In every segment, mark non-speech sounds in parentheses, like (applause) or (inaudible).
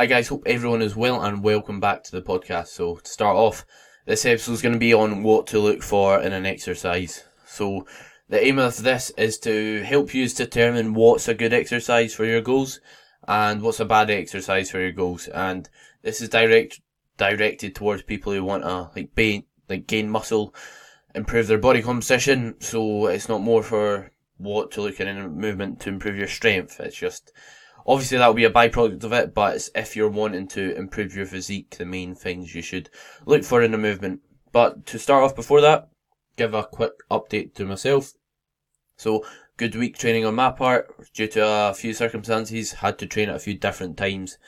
Hi guys, hope everyone is well and welcome back to the podcast. So to start off, this episode is going to be on what to look for in an exercise. So the aim of this is to help you determine what's a good exercise for your goals and what's a bad exercise for your goals. And this is direct directed towards people who want to like gain like gain muscle, improve their body composition. So it's not more for what to look at in a movement to improve your strength. It's just obviously that will be a byproduct of it, but if you're wanting to improve your physique, the main things you should look for in a movement. But to start off before that, give a quick update to myself. So, good week training on my part. Due to a few circumstances, had to train at a few different times,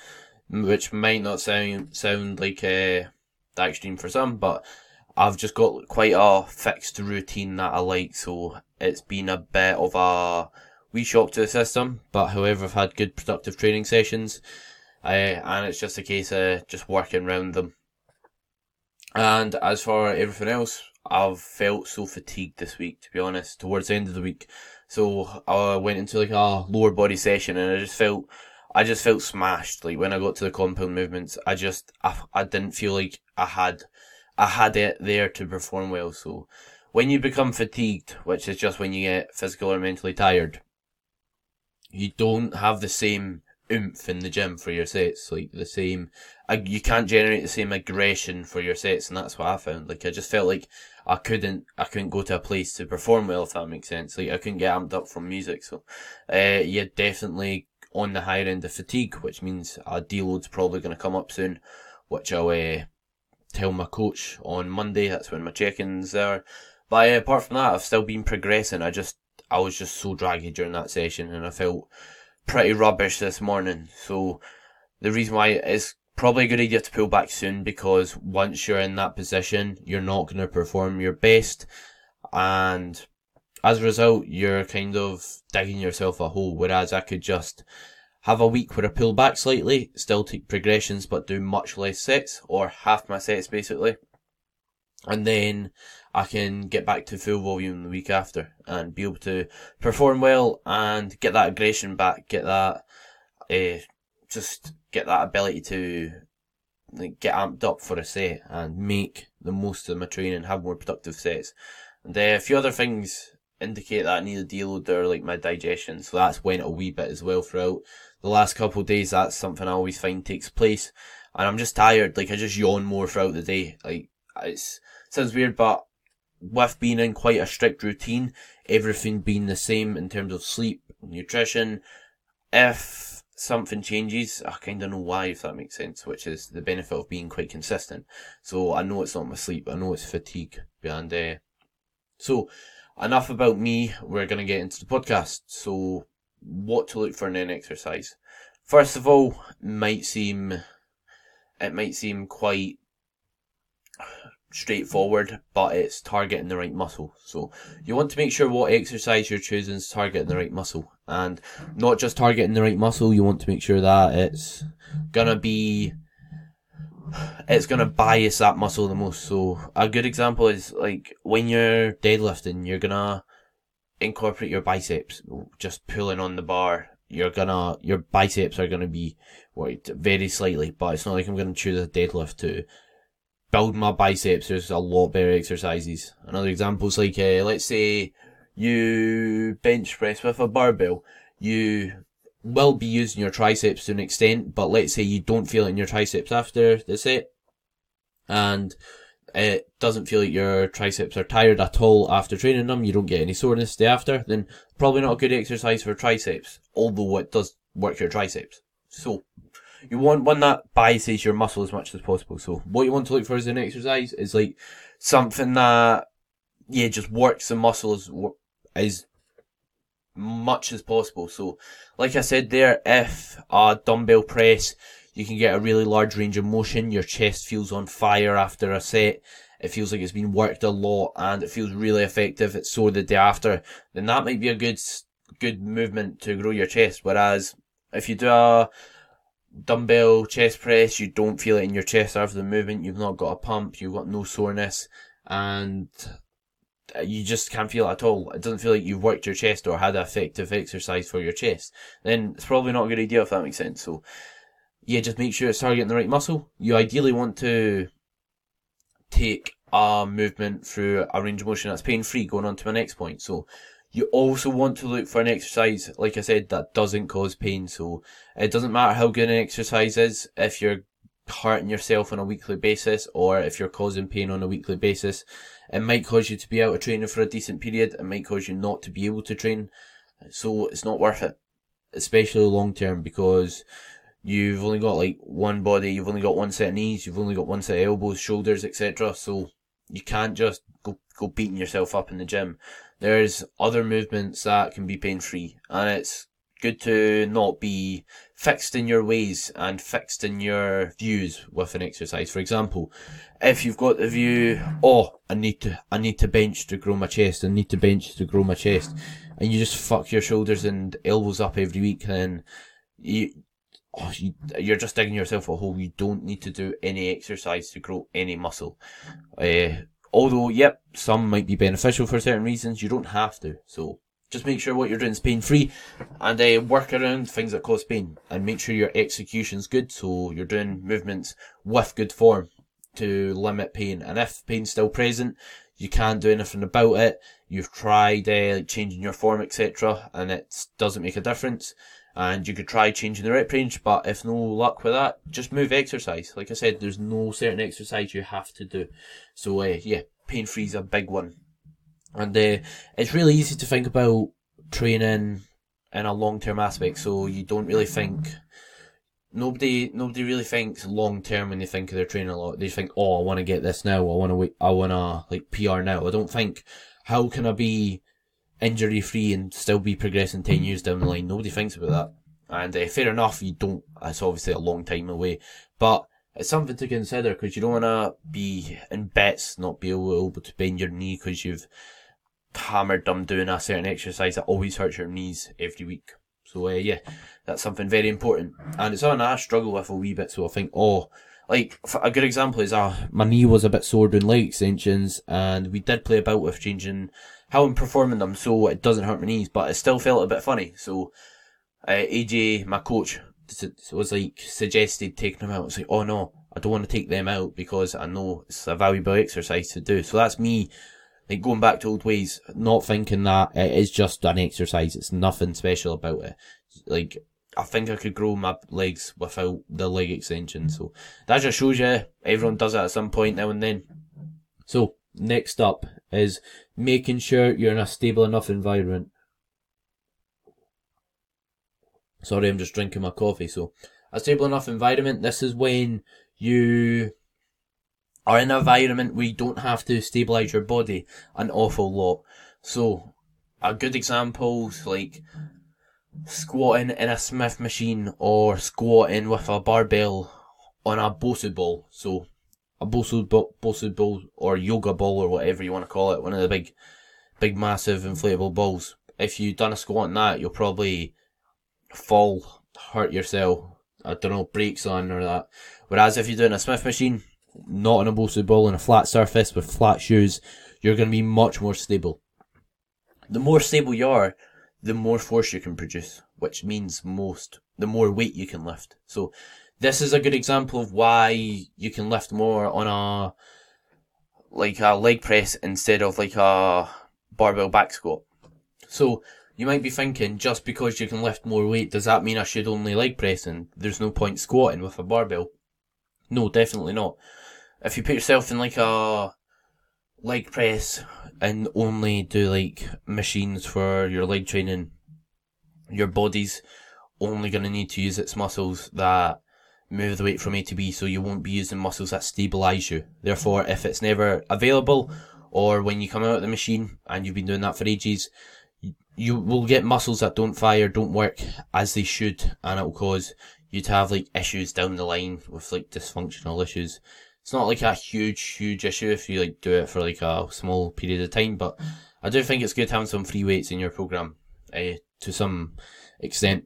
which might not sound sound like uh, the extreme for some, but I've just got quite a fixed routine that I like, so it's been a bit of a wee shock to the system, but however, I've had good productive training sessions, uh, and it's just a case of just working around them. And as for everything else, I've felt so fatigued this week, to be honest, towards the end of the week. So I went into like a lower body session and I just felt, I just felt smashed. Like when I got to the compound movements, I just, I, I didn't feel like I had, I had it there to perform well. So when you become fatigued, which is just when you get physical or mentally tired, you don't have the same oomph in the gym for your sets, like the same, you can't generate the same aggression for your sets, and that's what I found. Like I just felt like I couldn't, I couldn't go to a place to perform well, if that makes sense. Like I couldn't get amped up from music, so, uh, yeah, definitely on the higher end of fatigue, which means a deload's probably going to come up soon, which I'll, uh, tell my coach on Monday. That's when my check-ins are. But uh, apart from that, I've still been progressing. I just I was just so draggy during that session and I felt pretty rubbish this morning. So the reason why it's probably a good idea to pull back soon because once you're in that position, you're not going to perform your best. And as a result, you're kind of digging yourself a hole. Whereas I could just have a week where I pull back slightly, still take progressions, but do much less sets or half my sets basically. And then I can get back to full volume the week after and be able to perform well and get that aggression back, get that, uh, just get that ability to like, get amped up for a set and make the most of my training, have more productive sets. And uh, a few other things indicate that I need a deload there, like my digestion. So that's went a wee bit as well throughout the last couple of days. That's something I always find takes place. And I'm just tired. Like I just yawn more throughout the day. Like it's sounds weird, but with being in quite a strict routine, everything being the same in terms of sleep, nutrition, if something changes, I kind of know why, if that makes sense, which is the benefit of being quite consistent. So I know it's not my sleep, I know it's fatigue, and uh, so enough about me. We're gonna get into the podcast. So, what to look for in an exercise? First of all, might seem it might seem quite straightforward, but it's targeting the right muscle. So you want to make sure what exercise you're choosing is targeting the right muscle. And not just targeting the right muscle, you want to make sure that it's gonna be it's gonna bias that muscle the most. So a good example is like when you're deadlifting, you're gonna incorporate your biceps, just pulling on the bar. You're gonna your biceps are gonna be worked very slightly, but it's not like I'm gonna choose a deadlift to build my biceps, there's a lot better exercises. Another example is like, uh, let's say you bench press with a barbell. You will be using your triceps to an extent, but let's say you don't feel it in your triceps after the set, and it doesn't feel like your triceps are tired at all after training them, you don't get any soreness day after, then probably not a good exercise for triceps, although it does work your triceps. So, you want one that biases your muscle as much as possible. So what you want to look for as an exercise is like something that yeah just works the muscle as as much as possible. So like I said there, if a dumbbell press you can get a really large range of motion, your chest feels on fire after a set, it feels like it's been worked a lot and it feels really effective, it's sore the day after, then that might be a good good movement to grow your chest. Whereas if you do a dumbbell chest press, you don't feel it in your chest after the movement, you've not got a pump, you've got no soreness, and uh, you just can't feel it at all. It doesn't feel like you've worked your chest or had an effective exercise for your chest. Then it's probably not a good idea if that makes sense. So yeah, just make sure it's targeting the right muscle. You ideally want to take a movement through a range of motion that's pain free going on to my next point. So you also want to look for an exercise, like I said, that doesn't cause pain. So it doesn't matter how good an exercise is if you're hurting yourself on a weekly basis or if you're causing pain on a weekly basis. It might cause you to be out of training for a decent period. It might cause you not to be able to train. So it's not worth it, especially long term because you've only got like one body, you've only got one set of knees, you've only got one set of elbows, shoulders, etc. So you can't just go go beating yourself up in the gym. There's other movements that can be pain free, and it's good to not be fixed in your ways and fixed in your views with an exercise. For example, if you've got the view, oh, I need to, I need to bench to grow my chest, I need to bench to grow my chest, and you just fuck your shoulders and elbows up every week, then you, oh, you, you're just digging yourself a hole. You don't need to do any exercise to grow any muscle. Uh, although, yep, some might be beneficial for certain reasons. You don't have to. So just make sure what you're doing is pain free, and uh, work around things that cause pain, and make sure your execution's good. So you're doing movements with good form to limit pain. And if pain's still present, you can't do anything about it. You've tried uh, changing your form, etc., and it doesn't make a difference and you could try changing the rep range, but if no luck with that, just move exercise. Like I said, there's no certain exercise you have to do. So uh, yeah, pain free is a big one, and uh, it's really easy to think about training in a long term aspect. So you don't really think nobody nobody really thinks long term when they think of their training a lot. They think, oh, I want to get this now. I want to wait. I want to like PR now. I don't think how can I be injury free and still be progressing 10 years down the line. Nobody thinks about that. And uh, fair enough, you don't, it's obviously a long time away, but it's something to consider because you don't want to be in bets, not be able, able to bend your knee because you've hammered them doing a certain exercise that always hurts your knees every week. So uh, yeah, that's something very important. And it's something I struggle with a wee bit, so I think, oh, like a good example is uh, my knee was a bit sore doing leg extensions and we did play about with changing how I'm performing them so it doesn't hurt my knees, but it still felt a bit funny. So uh, AJ, my coach, was like suggested taking them out. It's like, oh no, I don't want to take them out because I know it's a valuable exercise to do. So that's me, like going back to old ways, not thinking that it is just an exercise. It's nothing special about it. Like I think I could grow my legs without the leg extension. So that just shows you everyone does it at some point now and then. So next up is making sure you're in a stable enough environment. Sorry, I'm just drinking my coffee. So, a stable enough environment. This is when you are in an environment where you don't have to stabilize your body an awful lot. So, a good example like squatting in a Smith machine or squatting with a barbell on a Bosu ball. So, a Bosu, Bosu ball or yoga ball or whatever you want to call it, one of the big, big massive inflatable balls. If you've done a squat on that, you'll probably fall, hurt yourself. I don't know, breaks on or that. Whereas if you're doing a Smith machine, not on a Bosu ball on a flat surface with flat shoes, you're going to be much more stable. The more stable you are, the more force you can produce, which means most, the more weight you can lift. So this is a good example of why you can lift more on a like a leg press instead of like a barbell back squat. So you might be thinking just because you can lift more weight, does that mean I should only leg press and there's no point squatting with a barbell? No, definitely not. If you put yourself in like a leg press and only do like machines for your leg training, your body's only going to need to use its muscles that move the weight from A to B so you won't be using muscles that stabilize you. Therefore, if it's never available or when you come out of the machine and you've been doing that for ages, you will get muscles that don't fire, don't work as they should, and it will cause you to have like issues down the line with like dysfunctional issues. It's not like a huge, huge issue if you like do it for like a small period of time, but I do think it's good having some free weights in your program uh, to some extent.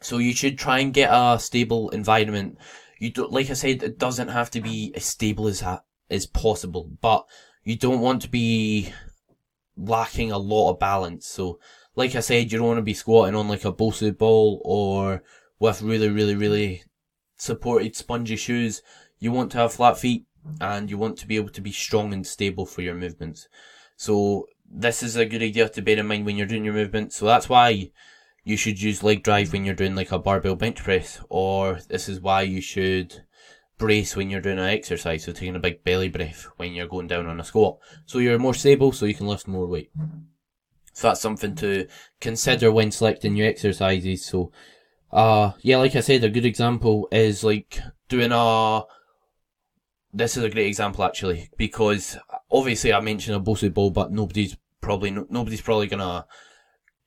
So you should try and get a stable environment. You don't, like I said, it doesn't have to be as stable as as possible, but you don't want to be lacking a lot of balance. So, like I said, you don't want to be squatting on like a Bosu ball or with really, really, really supported spongy shoes, you want to have flat feet and you want to be able to be strong and stable for your movements. So this is a good idea to bear in mind when you're doing your movements. So that's why you should use leg drive when you're doing like a barbell bench press, or this is why you should brace when you're doing an exercise, so taking a big belly breath when you're going down on a squat. So you're more stable, so you can lift more weight. So that's something to consider when selecting your exercises. So, uh, yeah, like I said, a good example is like doing a, this is a great example actually, because obviously I mentioned a Bosu ball, but nobody's probably, nobody's probably gonna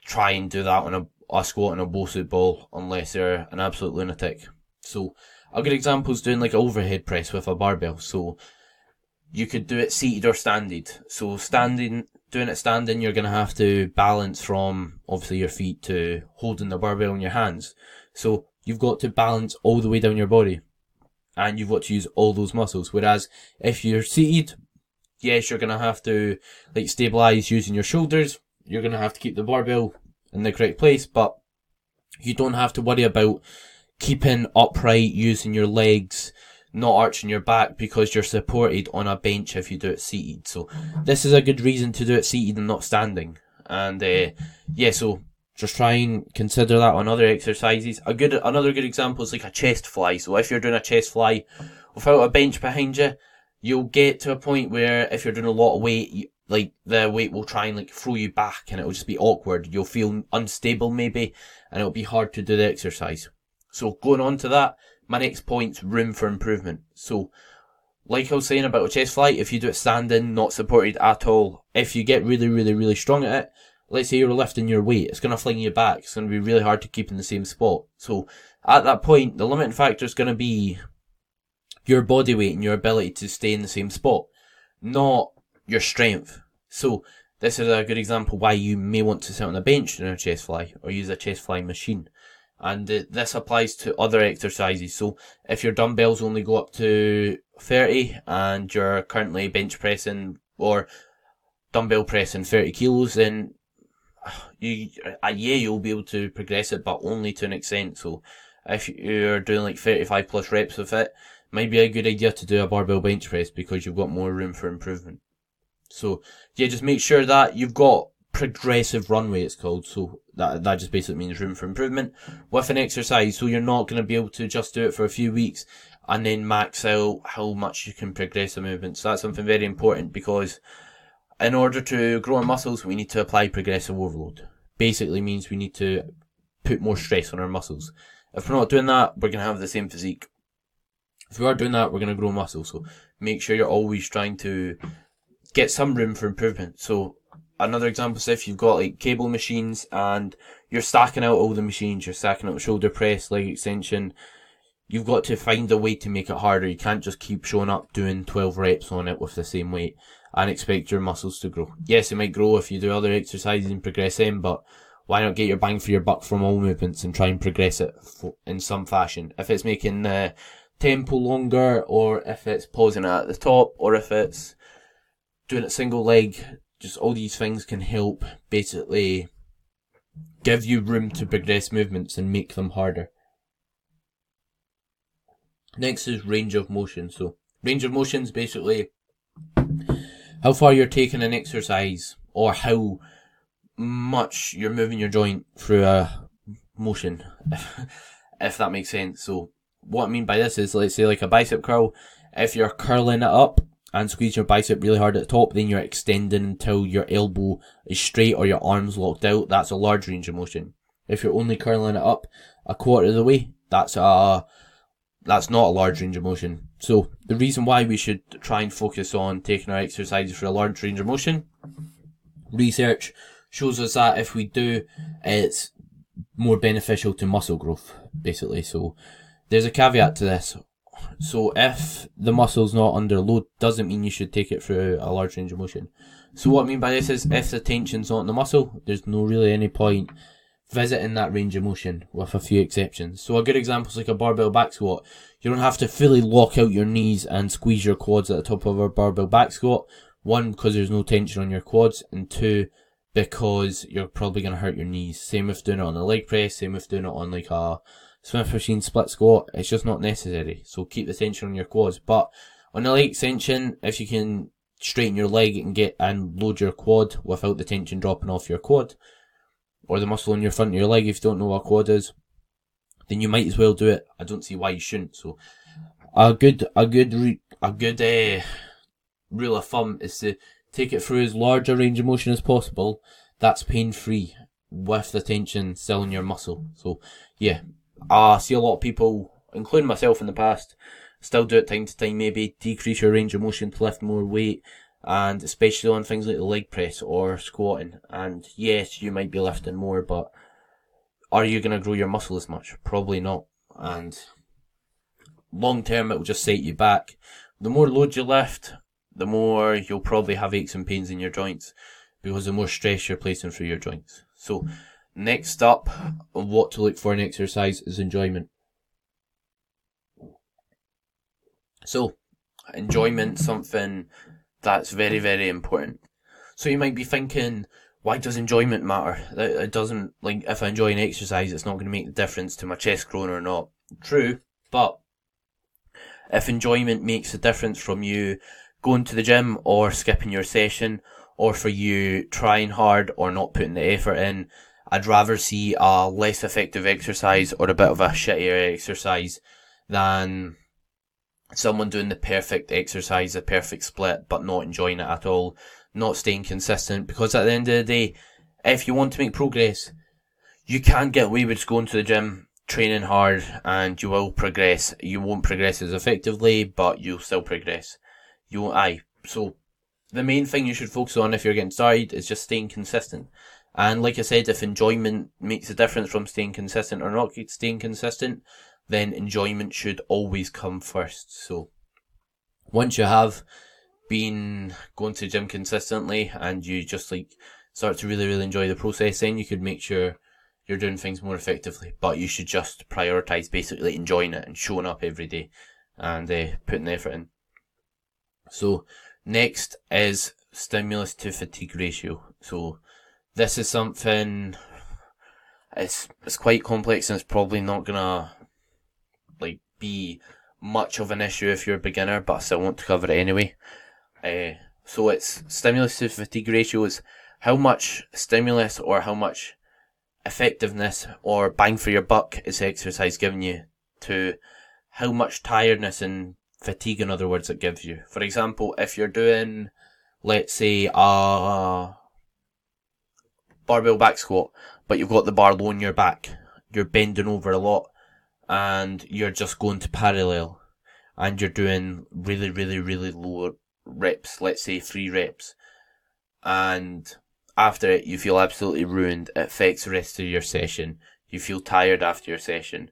try and do that on a, a squat on a Bosu ball unless they're an absolute lunatic. So, a good example is doing like an overhead press with a barbell. So you could do it seated or standing. So standing, doing it standing, you're going to have to balance from obviously your feet to holding the barbell in your hands. So you've got to balance all the way down your body and you've got to use all those muscles. Whereas if you're seated, yes, you're going to have to like stabilize using your shoulders. You're going to have to keep the barbell in the correct place, but you don't have to worry about keeping upright, using your legs, not arching your back because you're supported on a bench if you do it seated. So this is a good reason to do it seated and not standing. And uh, yeah, so just try and consider that on other exercises. A good another good example is like a chest fly. So if you're doing a chest fly without a bench behind you, you'll get to a point where if you're doing a lot of weight, you, like the weight will try and like throw you back and it'll just be awkward. You'll feel unstable maybe and it'll be hard to do the exercise. So going on to that, my next point's room for improvement. So, like I was saying about a chest fly, if you do it standing, not supported at all, if you get really, really, really strong at it, let's say you're lifting your weight, it's going to fling you back. It's going to be really hard to keep in the same spot. So at that point, the limiting factor is going to be your body weight and your ability to stay in the same spot, not your strength. So this is a good example why you may want to sit on a bench in a chest fly or use a chest fly machine and uh, this applies to other exercises. So if your dumbbells only go up to 30 and you're currently bench pressing or dumbbell pressing 30 kilos, then (sighs) you, uh, yeah, you'll be able to progress it, but only to an extent. So if you're doing like 35 plus reps of it, might be a good idea to do a barbell bench press because you've got more room for improvement. So yeah, just make sure that you've got progressive runway it's called. So that that just basically means room for improvement with an exercise. So you're not going to be able to just do it for a few weeks and then max out how much you can progress the movement. So that's something very important because in order to grow our muscles, we need to apply progressive overload. Basically means we need to put more stress on our muscles. If we're not doing that, we're going to have the same physique. If we are doing that, we're going to grow muscle. So make sure you're always trying to get some room for improvement. So another example is if you've got like cable machines and you're stacking out all the machines, you're stacking out shoulder press, leg extension, you've got to find a way to make it harder. You can't just keep showing up doing 12 reps on it with the same weight and expect your muscles to grow. Yes, it might grow if you do other exercises and progress them, but why not get your bang for your buck from all movements and try and progress it in some fashion? If it's making the tempo longer, or if it's pausing at the top, or if it's doing it single leg, just all these things can help basically give you room to progress movements and make them harder. Next is range of motion. So range of motion is basically how far you're taking an exercise or how much you're moving your joint through a motion, (laughs) if that makes sense. So what I mean by this is, let's say like a bicep curl, if you're curling it up, and squeeze your bicep really hard at the top, then you're extending until your elbow is straight or your arms locked out. That's a large range of motion. If you're only curling it up a quarter of the way, that's a that's not a large range of motion. So the reason why we should try and focus on taking our exercises for a large range of motion, research shows us that if we do, it's more beneficial to muscle growth, basically. So there's a caveat to this. So if the muscle's not under load, doesn't mean you should take it through a large range of motion. So what I mean by this is if the tension's not in the muscle, there's no really any point visiting that range of motion with a few exceptions. So a good example is like a barbell back squat. You don't have to fully lock out your knees and squeeze your quads at the top of a barbell back squat. One, because there's no tension on your quads, and two, because you're probably going to hurt your knees. Same with doing it on a leg press, same with doing it on like a Smith machine split squat, it's just not necessary. So keep the tension on your quads. But on a leg extension, if you can straighten your leg and get and load your quad without the tension dropping off your quad, or the muscle on your front of your leg if you don't know what quad is, then you might as well do it. I don't see why you shouldn't. So a good, a good, re- a good uh, rule of thumb is to take it through as large a range of motion as possible. That's pain free with the tension still in your muscle. So yeah, I see a lot of people, including myself in the past, still do it time to time. Maybe decrease your range of motion to lift more weight, and especially on things like the leg press or squatting. And yes, you might be lifting more, but are you going to grow your muscle as much? Probably not. And long term, it will just set you back. The more load you lift, the more you'll probably have aches and pains in your joints because the more stress you're placing through your joints. So, next up, what to look for in exercise is enjoyment. So, enjoyment, something that's very, very important. So you might be thinking, why does enjoyment matter? It doesn't, like, if I enjoy an exercise, it's not going to make the difference to my chest growing or not. True, but if enjoyment makes a difference from you going to the gym or skipping your session, or for you trying hard or not putting the effort in, I'd rather see a less effective exercise or a bit of a shittier exercise than someone doing the perfect exercise, the perfect split, but not enjoying it at all, not staying consistent. Because at the end of the day, if you want to make progress, you can't get away with going to the gym, training hard, and you will progress. You won't progress as effectively, but you'll still progress. You aye. So, the main thing you should focus on if you're getting started is just staying consistent. And like I said, if enjoyment makes a difference from staying consistent or not staying consistent, then enjoyment should always come first. So once you have been going to gym consistently and you just like start to really, really enjoy the process, then you could make sure you're doing things more effectively. But you should just prioritize basically enjoying it and showing up every day and uh, putting the effort in. So next is stimulus to fatigue ratio. So this is something it's it's quite complex and it's probably not gonna like be much of an issue if you're a beginner, but I still want to cover it anyway. Uh, so it's stimulus to fatigue ratio is how much stimulus or how much effectiveness or bang for your buck is exercise giving you to how much tiredness and fatigue, in other words, it gives you. For example, if you're doing, let's say, a barbell back squat, but you've got the bar low on your back, you're bending over a lot, and you're just going to parallel and you're doing really, really, really low reps, let's say three reps, and after it you feel absolutely ruined, it affects the rest of your session, you feel tired after your session,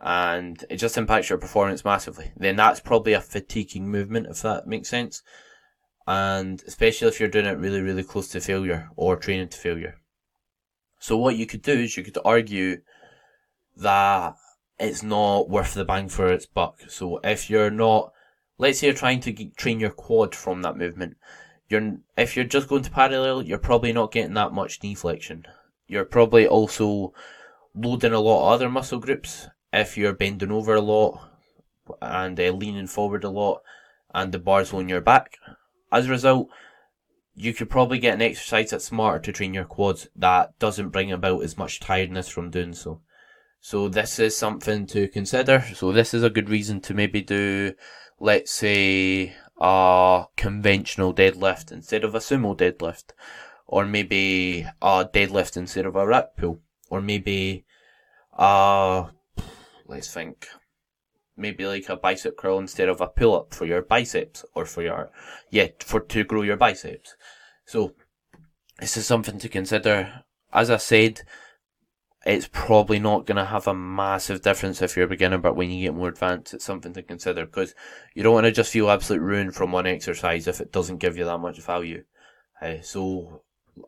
and it just impacts your performance massively. Then that's probably a fatiguing movement, if that makes sense. And especially if you're doing it really, really close to failure or training to failure. So what you could do is you could argue that it's not worth the bang for its buck. So if you're not, let's say you're trying to train your quad from that movement, you're if you're just going to parallel, you're probably not getting that much knee flexion. You're probably also loading a lot of other muscle groups if you're bending over a lot and uh, leaning forward a lot, and the bar's on your back. As a result, you could probably get an exercise that's smarter to train your quads that doesn't bring about as much tiredness from doing so. So this is something to consider. So this is a good reason to maybe do, let's say, a conventional deadlift instead of a sumo deadlift. Or maybe a deadlift instead of a rack pull. Or maybe, uh, let's think, maybe like a bicep curl instead of a pull up for your biceps or for your, yeah, for to grow your biceps. So, this is something to consider. As I said, it's probably not going to have a massive difference if you're a beginner, but when you get more advanced, it's something to consider because you don't want to just feel absolute ruined from one exercise if it doesn't give you that much value. Uh, so,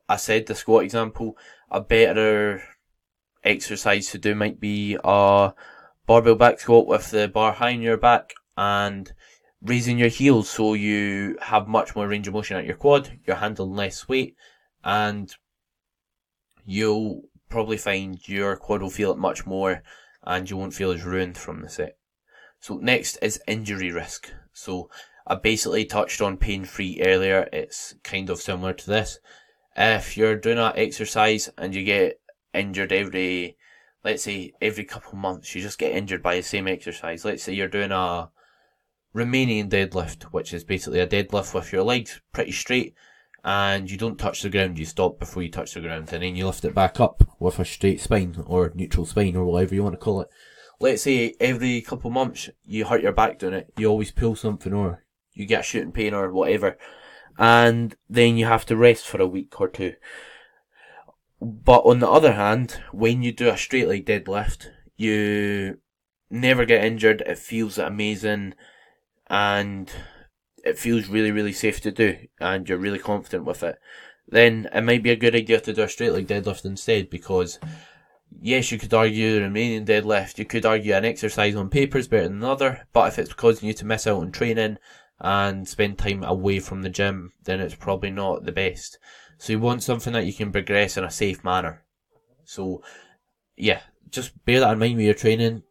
I said the squat example, a better exercise to do might be a barbell back squat with the bar high in your back and raising your heels so you have much more range of motion at your quad, you're handling less weight, and you'll probably find your quad will feel it much more and you won't feel as ruined from the set. So next is injury risk. So I basically touched on pain free earlier. It's kind of similar to this. If you're doing an exercise and you get injured every, let's say every couple months, you just get injured by the same exercise. Let's say you're doing a Romanian deadlift, which is basically a deadlift with your legs pretty straight and you don't touch the ground, you stop before you touch the ground, and then you lift it back up with a straight spine or neutral spine or whatever you want to call it. Let's say every couple months you hurt your back doing it, you always pull something or you get shooting pain or whatever, and then you have to rest for a week or two. But on the other hand, when you do a straight leg deadlift, you never get injured, it feels amazing, and it feels really, really safe to do and you're really confident with it, then it might be a good idea to do a straight leg deadlift instead because yes, you could argue the Romanian deadlift, you could argue an exercise on paper is better than another, but if it's causing you to miss out on training and spend time away from the gym, then it's probably not the best. So you want something that you can progress in a safe manner. So, yeah, just bear that in mind with your training,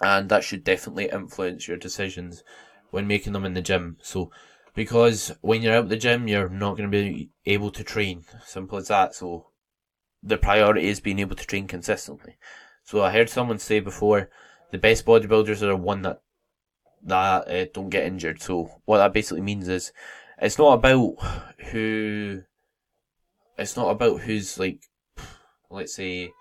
and that should definitely influence your decisions when making them in the gym. So, because when you're out the gym, you're not going to be able to train. Simple as that. So, the priority is being able to train consistently. So, I heard someone say before, the best bodybuilders are the one that that uh, don't get injured. So, what that basically means is, it's not about who. It's not about who's like, let's say,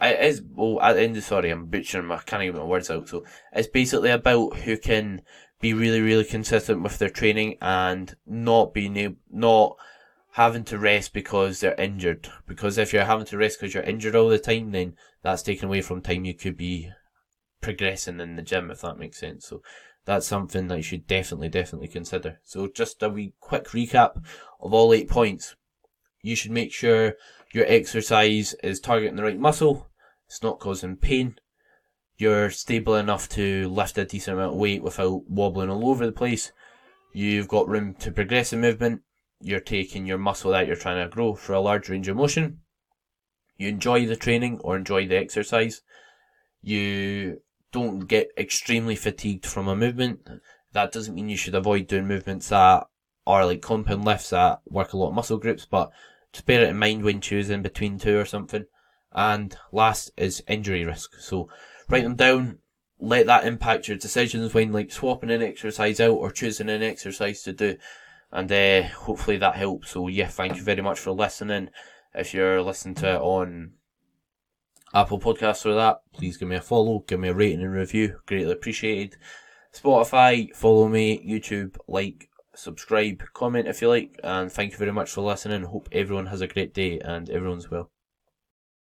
it is well at the end of sorry I'm butchering my can't even get my words out so it's basically about who can be really really consistent with their training and not being able not having to rest because they're injured because if you're having to rest because you're injured all the time then that's taken away from time you could be progressing in the gym if that makes sense so that's something that you should definitely definitely consider. So just a wee quick recap of all eight points. You should make sure your exercise is targeting the right muscle, it's not causing pain, you're stable enough to lift a decent amount of weight without wobbling all over the place, you've got room to progress in movement, you're taking your muscle that you're trying to grow for a large range of motion, you enjoy the training or enjoy the exercise, you don't get extremely fatigued from a movement. That doesn't mean you should avoid doing movements that are like compound lifts that work a lot of muscle groups, but just bear it in mind when choosing between two or something. And last is injury risk. So write them down. Let that impact your decisions when like swapping an exercise out or choosing an exercise to do. And uh, hopefully that helps. So yeah, thank you very much for listening. If you're listening to it on Apple Podcasts or that, please give me a follow, give me a rating and review. Greatly appreciated. Spotify, follow me, YouTube, like, subscribe, comment if you like, and thank you very much for listening. Hope everyone has a great day and everyone's well.